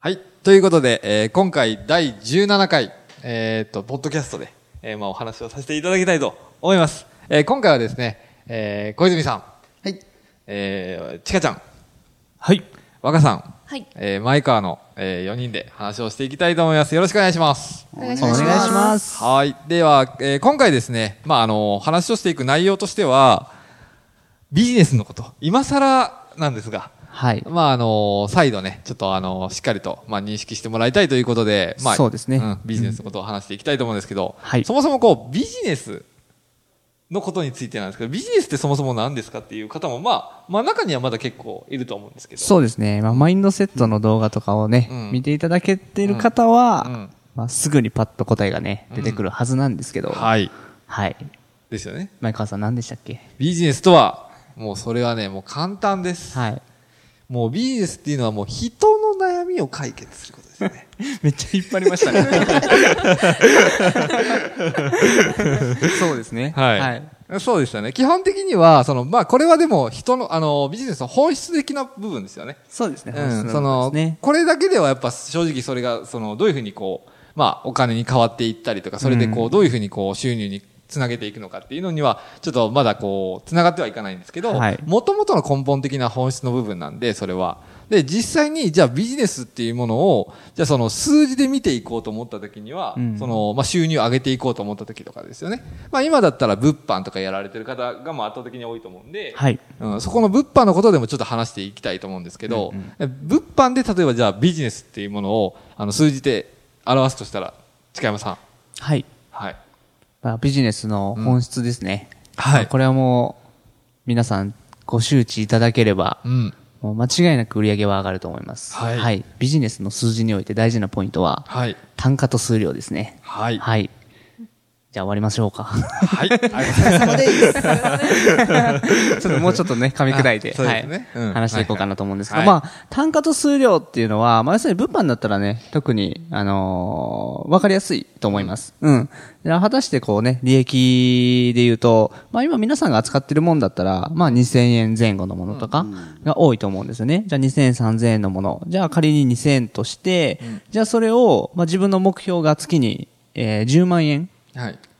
はい。ということで、えー今回第17回、えーっと、ポッドキャストで、えーまあお話をさせていただきたいと思います。えー今回はですね、えー小泉さん、はい。えー、ちかちゃん、はい。若さん、はいえー前川の、え4人で話をしていきたいと思います。よろしくお願いします。お願いしお願いしますます。はい。では、えー今回ですね、まあ、あの、話をしていく内容としては、ビジネスのこと、今更なんですが、はい。まあ、あの、再度ね、ちょっとあの、しっかりと、まあ、認識してもらいたいということで、まあ、そうですねんビジネスのことを話していきたいと思うんですけど、はいそもそもこう、ビジネスのことについてなんですけど、ビジネスってそもそも何ですかっていう方も、まあ、まあ、中にはまだ結構いると思うんですけど。そうですね。まあ、マインドセットの動画とかをね、うん見ていただけてる方は、うんうんまあ、すぐにパッと答えがね、出てくるはずなんですけど、はい。はい。ですよね。前川さん何でしたっけ？ビジネスとは、もうそれはね、もう簡単です。はい。もうビジネスっていうのはもう人の悩みを解決することですね。めっちゃ引っ張りましたね。そうですね。はい。はい。そうでしたね。基本的には、その、まあ、これはでも人の、あの、ビジネスの本質的な部分ですよね。そうですね。うん。そそのの、ね。これだけではやっぱ正直それが、その、どういうふうにこう、まあ、お金に変わっていったりとか、それでこう、うんどういうふうにこう、収入につなげていくのかっていうのには、ちょっとまだこう、つながってはいかないんですけど、はいもともとの根本的な本質の部分なんで、それは。で、実際に、じゃあビジネスっていうものを、じゃあその数字で見ていこうと思った時には、うんその、まあ、収入を上げていこうと思った時とかですよね。まあ、今だったら物販とかやられてる方がまあ圧倒的に多いと思うんで、はい。うん、そこの物販のことでもちょっと話していきたいと思うんですけど、え物販で例えばじゃあビジネスっていうものをあの数字で表すとしたら、近山さん。はい。はい。まあ、ビジネスの本質ですね。はいまあこれはもう、皆さんご周知いただければ、うん。もう間違いなく売り上げは上がると思います。はいビジネスの数字において大事なポイントは、はい。単価と数量ですね。はい。はい。じゃあ終わりましょうか。はい。ありがとうございます様です。ちょっともうちょっとね、噛み砕いて、はい話していこうかなと思うんですけど、はいはいまあ、単価と数量っていうのは、まあ、要するに物販だったらね、特に、あのーわかりやすいと思います。うん。で果たしてこうね、利益で言うと、まあ今皆さんが扱ってるもんだったら、まあ2000円前後のものとかが多いと思うんですよね。じゃあ2000円、3000円のもの。じゃあ仮に2000円として、じゃあそれを、まあ自分の目標が月に、えー10万円はい。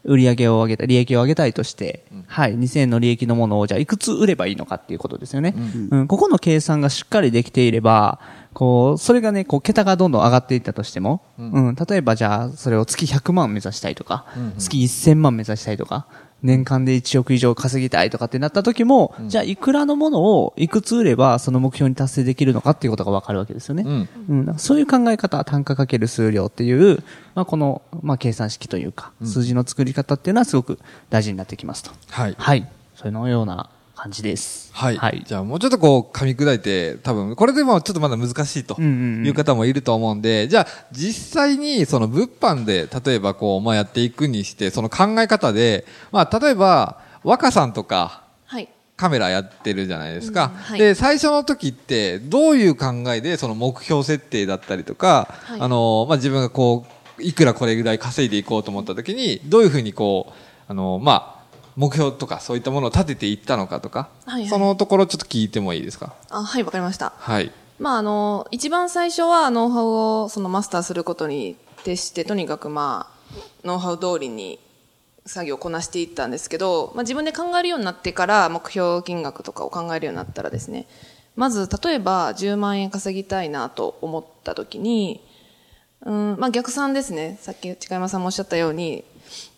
売り上げを上げた、利益を上げたいとして、はい、2000円の利益のものを、じゃあいくつ売ればいいのかっていうことですよね。うん、ここの計算がしっかりできていれば、こう、それがね、こう、桁がどんどん上がっていったとしても、うん、例えばじゃあ、それを月100万目指したいとか、月1000万目指したいとか、年間で1億以上稼ぎたいとかってなった時も、じゃあいくらのものをいくつ売ればその目標に達成できるのかっていうことがわかるわけですよね。うん。うん、そういう考え方、単価かける数量っていう、まあ、この、まあ、計算式というか、数字の作り方っていうのはすごく大事になってきますと。はい。はい。そのような感じです。はい。はい。じゃあもうちょっとこう噛み砕いて、多分、これでもちょっとまだ難しいとうんうんうんいう方もいると思うんで、じゃあ実際にその物販で、例えばこう、まあやっていくにして、その考え方で、まあ例えば、若さんとか、はいカメラやってるじゃないですか。うんはいで、最初の時って、どういう考えで、その目標設定だったりとか、はいあの、まあ、自分がこう、いくらこれぐらい稼いでいこうと思った時に、どういうふうにこう、あの、まあ、目標とかそういったものを立てていったのかとか、はいはい。そのところちょっと聞いてもいいですか？あはいわかりました。はい。まああの一番最初はノウハウをそのマスターすることに徹してとにかくまあノウハウ通りに作業をこなしていったんですけど、まあ、自分で考えるようになってから目標金額とかを考えるようになったらですねまず例えば10万円稼ぎたいなと思った時にうん、まあ、逆算ですね。さっき近山さんもおっしゃったように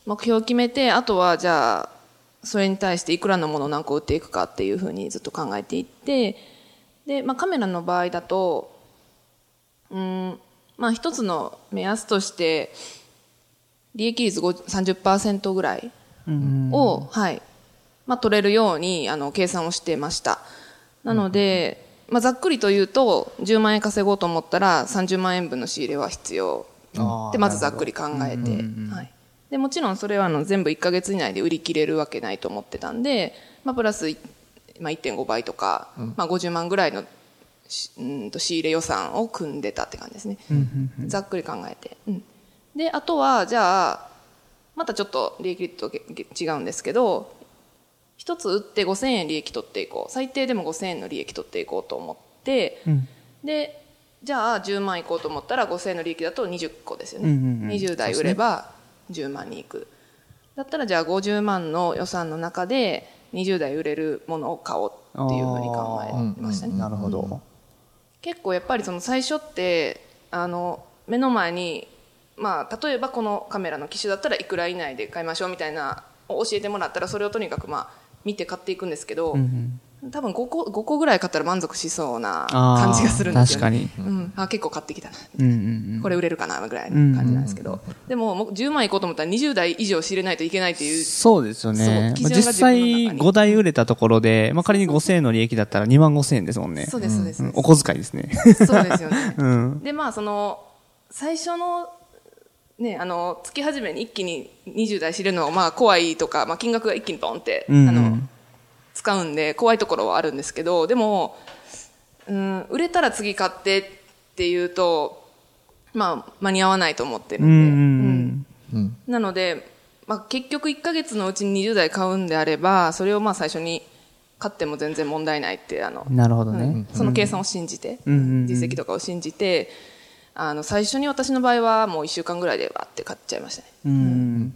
目標を決めてあとはじゃあそれに対していくらのものを何個売っていくかっていうふうにずっと考えていってで、まあ、カメラの場合だとうんまあ一つの目安として利益率50 30%ぐらいを、はいまあ、取れるようにあの計算をしてましたなので、まあ、ざっくりと言うと、10万円稼ごうと思ったら30万円分の仕入れは必要。で、まずざっくり考えて。はい。で、もちろんそれはあの全部1ヶ月以内で売り切れるわけないと思ってたんで、まあ、プラス、まあ、1.5倍とか、まあ、50万ぐらいのしうんと仕入れ予算を組んでたって感じですね。ざっくり考えて。うん。で、あとは、じゃあ、またちょっと利益率と違うんですけど、一つ売って5000円利益取っていこう。最低でも5000円の利益取っていこうと思って、で、じゃあ10万いこうと思ったら5000円の利益だと20個ですよね。うんうんうん20台売れば10万にいく。だったらじゃあ50万の予算の中で20台売れるものを買おうっていうふうに考えましたね。なるほど。結構やっぱりその最初ってあの目の前に、まあ、例えばこのカメラの機種だったらいくら以内で買いましょうみたいなを教えてもらったらそれをとにかくまあ見て買っていくんですけど、多分5個 ,5 個ぐらい買ったら満足しそうな感じがするんですよ、ね、あー確うん、あ結構買ってきたな、うんうんうん。これ売れるかなぐらいの感じなんですけど、でももう10万いこうと思ったら20台以上仕入れないといけないっていうそうですよね。実際基準が自分の中に5台売れたところで、まあ、仮に5000円の利益だったら2万5000円ですもんね。そうですそうです、うんお小遣いですね。そうですよね。うん。で、まあ、その、最初の、ね、あの、月始めに一気に20台知れるのは、まあ、怖いとか、まあ、金額が一気にポンって、うんうんあの、使うんで、怖いところはあるんですけど、でも、うん、売れたら次買ってっていうと、まあ、間に合わないと思ってるうんんで、うんうんなので、まあ、結局1ヶ月のうちに20台買うんであれば、それをまあ最初に買っても全然問題ないって、あの、うん。なるほどねうん。その計算を信じて、うんうんうん実績とかを信じて、あの、最初に私の場合はもう1週間ぐらいでわって買っちゃいましたね。うん。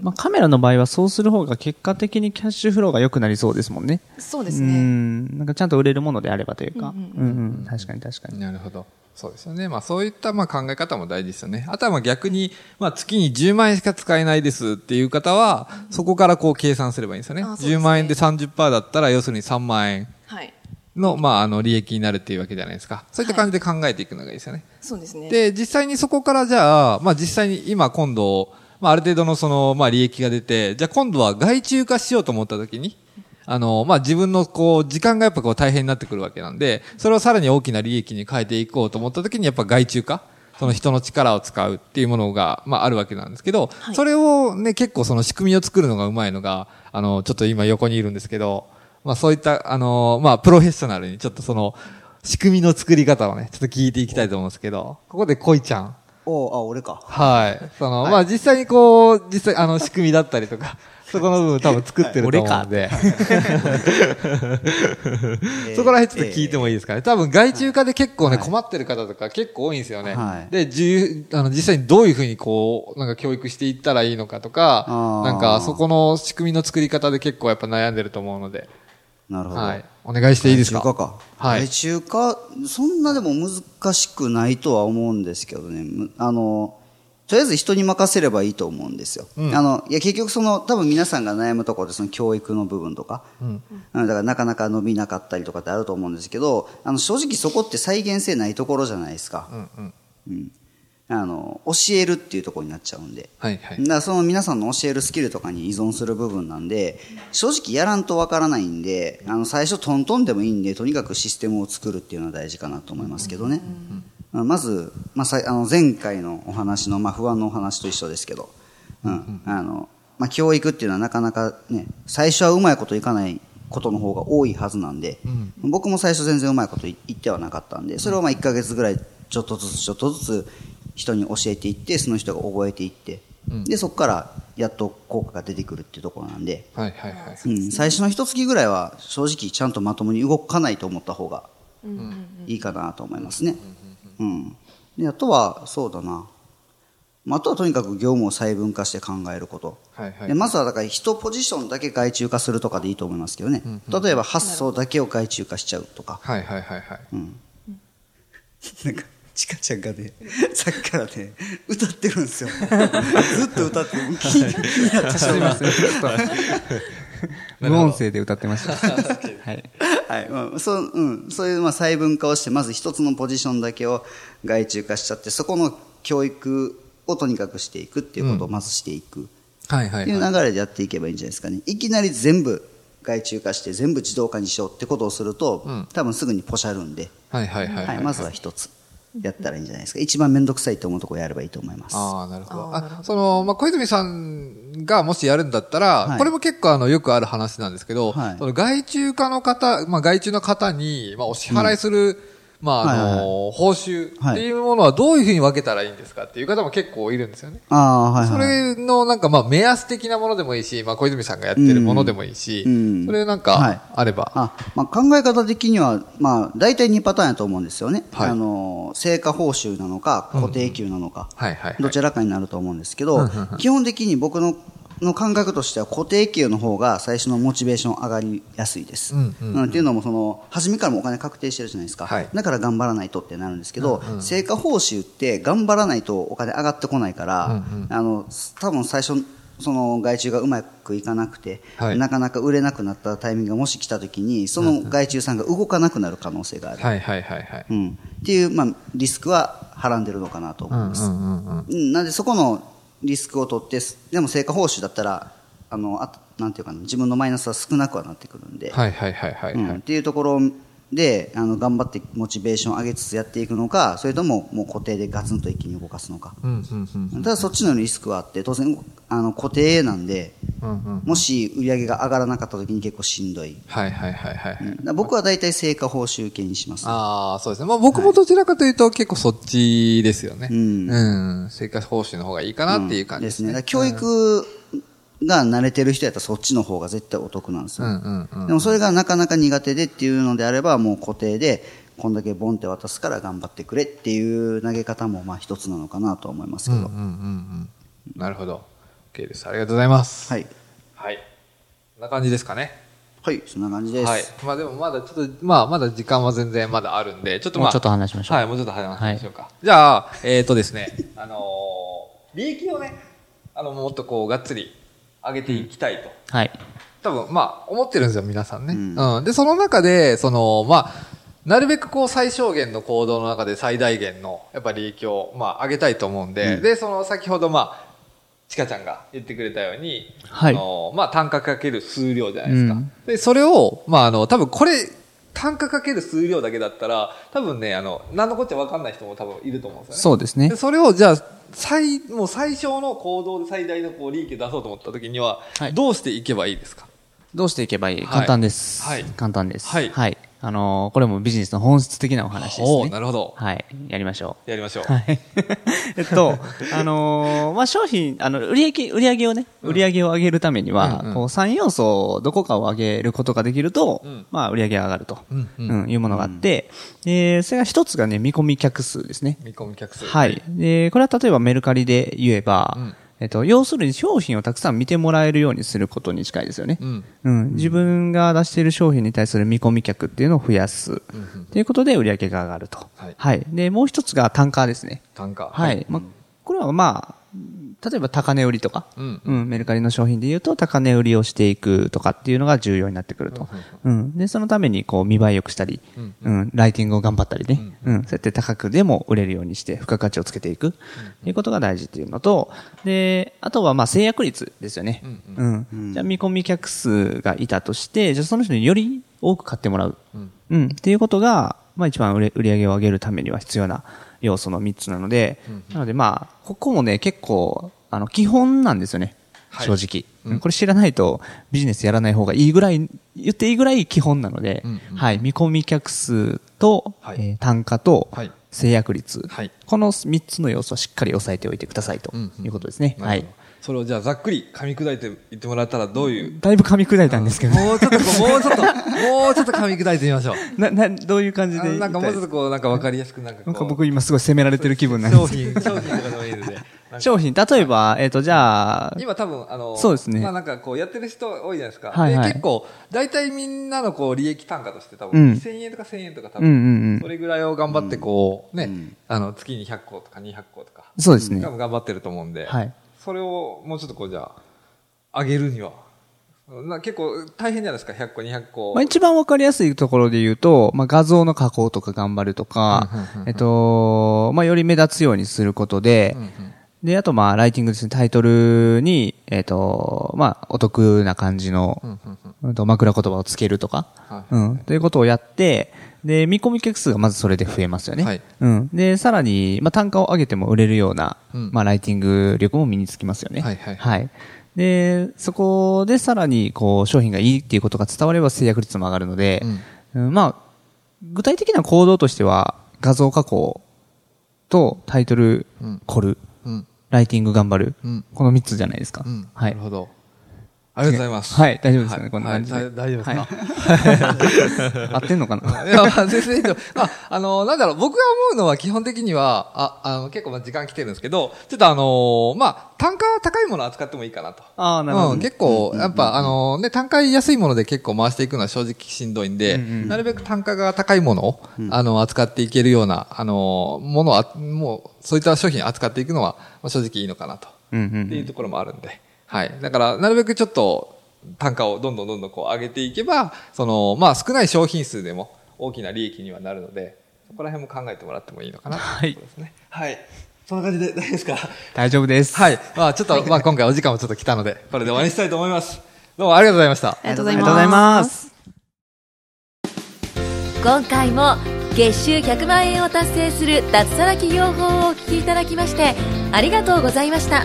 まあ、カメラの場合はそうする方が結果的にキャッシュフローが良くなりそうですもんね。うそうですね。ん。なんかちゃんと売れるものであればというか。ううんんうん。確かに確かに。なるほど。そうですよね。まあそういったまあ考え方も大事ですよね。あとはまあ逆に、まあ月に10万円しか使えないですっていう方は、そこからこう計算すればいいんですよね。ね10万円で30%だったら、要するに3万円はい。の、まああの利益になるっていうわけじゃないですか。そういった感じで考えていくのがいいですよね。そうですね。で、実際にそこからじゃあ、まあ実際に今今度、まあある程度のその、まあ利益が出て、じゃあ今度は外注化しようと思った時に、あの、まあ自分のこう、時間がやっぱこう大変になってくるわけなんで、それをさらに大きな利益に変えていこうと思った時にやっぱ外注化その人の力を使うっていうものが、まああるわけなんですけど、はいそれをね、結構その仕組みを作るのがうまいのが、あの、ちょっと今横にいるんですけど、まあそういった、あの、まあプロフェッショナルにちょっとその、仕組みの作り方をね、ちょっと聞いていきたいと思うんですけど、ここで恋ちゃん。おあ、俺か。はい。その、まあ実際にこう、実際あの仕組みだったりとか、そこの部分多分作ってると思うんで、そこら辺ちょっと聞いてもいいですかね。多分外注化で結構ね、困ってる方とか結構多いんですよね。はいで、じゅあの実際にどういうふうにこう、なんか教育していったらいいのかとかなんかそこの仕組みの作り方で結構やっぱ悩んでると思うので、なるほど。はい。お願いしていいですか？外中華か。はい外中華、そんなでも難しくないとは思うんですけどね。むあの、とりあえず人に任せればいいと思うんですよ。うんあの、いや結局その、多分皆さんが悩むところでその教育の部分とか、うん。うんだからなかなか伸びなかったりとかってあると思うんですけど、あの、正直そこって再現性ないところじゃないですか。うんうん。うん。あの、教えるっていうところになっちゃうんで。はいはい。だからその皆さんの教えるスキルとかに依存する部分なんで、正直やらんとわからないんで、あの最初トントンでもいいんで、とにかくシステムを作るっていうのは大事かなと思いますけどね。まあまず、まあ、あの前回のお話の、まあ、不安のお話と一緒ですけど、うん、あの、まあ、教育っていうのはなかなかね、最初はうまいこといかないことの方が多いはずなんで、僕も最初全然うまいことい言ってはなかったんで、それをまあ1ヶ月ぐらいちょっとずつちょっとずつ人に教えていって、その人が覚えていって、で、そこからやっと効果が出てくるっていうところなんで、はいはいはい。うん、最初の一月ぐらいは正直ちゃんとまともに動かないと思った方がいいかなと思いますね。うん。で、あとは、そうだな。まああとはとにかく業務を細分化して考えること。はいはいでまずはだから一ポジションだけ外注化するとかでいいと思いますけどね。例えば発送だけを外注化しちゃうとか。はいはいはいはい。なんか、ちかちゃんがね、さっきからね、歌ってるんですよ。ずっと歌ってる。気になってしまう。すいません。ちょっと無音声で歌ってました。はい。はい、まあ、そう、うん、そういうまあ細分化をして、まず一つのポジションだけを外注化しちゃって、そこの教育をとにかくしていくっていうことをまずしていく。はいはいっていうはい。流れでやっていけばいいんじゃないですかね。いきなり全部外注化して全部自動化にしようってことをすると、多分すぐにポシャるんで、はいはいはい、はい、まずは一つやったらいいんじゃないですか。一番めんどくさいと思うところやればいいと思います。ああ、なるほど。あ、その、まあ、小泉さんがもしやるんだったら、はいこれも結構あの、よくある話なんですけど、はいその外注化の方、まあ、外注の方に、まあ、お支払いする、まあ、あの、はいはい報酬っていうものはどういうふうに分けたらいいんですかっていう方も結構いるんですよね。ああ、はいはい。それのなんかまあ目安的なものでもいいし、まあ小泉さんがやってるものでもいいし、うんそれなんはいかあれば。あまあ、考え方的には、まあ、大体2パターンやと思うんですよね。はいあの、成果報酬なのか、固定給なのか、はいはいはい。どちらかになると思うんですけど、基本的に僕のの感覚としては固定給の方が最初のモチベーション上がりやすいです。うんうんうん。っていうのもその初めからもお金確定してるじゃないですか、はい。だから頑張らないとってなるんですけど、成果報酬って頑張らないとお金上がってこないから、あの多分最初その外注がうまくいかなくて、はい。なかなか売れなくなったタイミングがもし来た時にその外注さんが動かなくなる可能性がある、はいはいはいはい。うん、っていう、まあ、リスクははらんでるのかなと思います、うんうんうん。うん、なんでそこのリスクを取って、でも成果報酬だったら、あの、あなんていうかな、自分のマイナスは少なくはなってくるんで、はいはいはいはい、はいうん、っていうところで、あの、頑張ってモチベーションを上げつつやっていくのか、それとももう固定でガツンと一気に動かすのか。ただそっちのリスクはあって、当然、あの、固定なんで。もし売り上げが上がらなかった時に結構しんどい。はいはいはいはい。うん僕は大体成果報酬系にします。ああ、そうですね。まあ僕もどちらかというと結構そっちですよね。うんうん。生活報酬の方がいいかなっていう感じですね。ですね。教育が慣れてる人やったらそっちの方が絶対お得なんですよ。うんうんうん。でもそれがなかなか苦手でっていうのであれば、もう固定で、こんだけボンって渡すから頑張ってくれっていう投げ方もまあ一つなのかなと思いますけど。うんうんうんうん。なるほど。OK です。ありがとうございます。はい。はい。こんな感じですかね。はい、そんな感じです。はい。まあでもまだちょっと、まあまだ時間は全然まだあるんで、ちょっとまあ。もうちょっと話しましょうはい、もうちょっと話しましょうか。じゃあ、えっ、とですね、あのー利益をね、あの、もっとこう、がっつり上げていきたいと。はい。多分、まあ、思ってるんですよ、皆さんね。うんうん。で、その中で、その、まあ、なるべくこう、最小限の行動の中で最大限の、やっぱり利益を、まあ、上げたいと思うんで、うんで、その、先ほど、まあ、ちかちゃんが言ってくれたように、はいあの、まあ、単価かける数量じゃないですか。うんで、それを、まあ、あの、多分これ、単価かける数量だけだったら、多分ね、あの、何のこっちゃ分かんない人も多分いると思うんですよね。そうですねで。それを、じゃあ、最、もう最小の行動で最大のこう利益を出そうと思った時には、はいどうしていけばいいですか？どうしていけばいい？はい簡単です。はい簡単です。はいはい。あのーこれもビジネスの本質的なお話ですね。なるほど。はい。やりましょう。やりましょう。はい。えっと、あのーまあ、商品、あの、売上売上をね、売上を上げるためには、うんうんこう、3要素、どこかを上げることができると、うんまあ、売上が上がると、うんううんんいうものがあって、で、それが一つがね、見込み客数ですね。見込み客数。はい。で、これは例えばメルカリで言えば、うんえっと、要するに商品をたくさん見てもらえるようにすることに近いですよね。うん。うん、自分が出している商品に対する見込み客っていうのを増やす。うんうんということで売り上げが上がると。はいで、もう一つが単価ですね。単価。はい。まあ、これはまあ、例えば高値売りとか、うん。うん、メルカリの商品で言うと高値売りをしていくとかっていうのが重要になってくると。うん。で、そのためにこう見栄え良くしたり、うん。うん、ライティングを頑張ったりね、うん、そうやって高くでも売れるようにして付加価値をつけていく、っていうことが大事っていうのと、で、あとはまあ制約率ですよね。うん。うん。じゃあ見込み客数がいたとして、じゃあその人により多く買ってもらう。うんうん。っていうことが、まあ一番売れ売り上げを上げるためには必要な要素の3つなので、なのでまあ、ここもね、結構、あの、基本なんですよね。はい正直、うんこれ知らないとビジネスやらない方がいいぐらい、言っていいぐらい基本なので、うんうんはい。見込み客数と、はいえー単価とはい、制約率、はいこの3つの要素をしっかり押さえておいてくださいとうんうんいうことですね。はいなるほ。ど。それをじゃあざっくり噛み砕いて言ってもらったらどういう？だいぶ噛み砕いたんですけど、もうちょっともうちょっと、もうちょっと噛み砕いてみましょう。な、な、どういう感じあでのなんかもうちょっとこう、なんかわかりやすくなんか。なんか僕今すごい責められてる気分なんです商品、商品とかでもいいので。商品、例えば、えっ、と、じゃあ、今多分、あの、そうですねまあなんかこう、やってる人多いじゃないですか。はいはいで、結構、大体みんなのこう、利益単価として多うん分、2000円とか1000円とか多うんうんうん分、それぐらいを頑張ってこう、ねん、あの、月に100個とか200個とか、そうですね多。分頑張ってると思うんで、はい。それをもうちょっとこう、じゃあ、上げるには、な結構大変じゃないですか、100個、200個。まあ、一番わかりやすいところで言うと、まあ、画像の加工とか頑張るとかえっと、まあ、より目立つようにすることで、うんうん。で、あと、まあ、ライティングですね、タイトルに、えっと、まあ、お得な感じの、うん枕言葉をつけるとか、はい。うん、ということをやって、で、見込み客数がまずそれで増えますよね。はいうん。で、さらに、まあ、単価を上げても売れるような、うんまあ、ライティング力も身につきますよね。はいはいはい。で、そこでさらに、こう、商品がいいっていうことが伝われば制約率も上がるので、うんまあ、具体的な行動としては、画像加工とタイトルうん凝る、うん。ライティング頑張る、うんこの3つじゃないですか。うん。はないる。ほど。ありがとうございます。はい、大丈夫ですかね、はい。こんな感じ大丈夫ですか？はい。合ってんのかな？いや、まあ、全然いいと。まあ、あの、なんだろう、僕が思うのは基本的には、あ、あの、結構まあ時間来てるんですけど、ちょっとあのまあ、単価高いものを扱ってもいいかなと。ああ、なるほど。うん、結構、やっぱ、あのね、単価安いもので結構回していくのは正直しんどいんで、なるべく単価が高いものを、あの、扱っていけるような、あの、ものは、もう、そういった商品を扱っていくのは、まあ正直いいのかなと。うんうんうん。っていうところもあるんで。はい。だから、なるべくちょっと、単価をどんどんどんどんこう上げていけば、その、まあ少ない商品数でも大きな利益にはなるので、そこら辺も考えてもらってもいいのかなというとですね。はい。そんな感じで大丈夫ですか？大丈夫です。はい。まあちょっと、まあ今回お時間もちょっと来たので、これで終わりにしたいと思います。どうもありがとうございました。ありがとうございありがとうございま。す。今回も月収100万円を達成する脱サラ企業法をお聞きいただきましてありがとうございました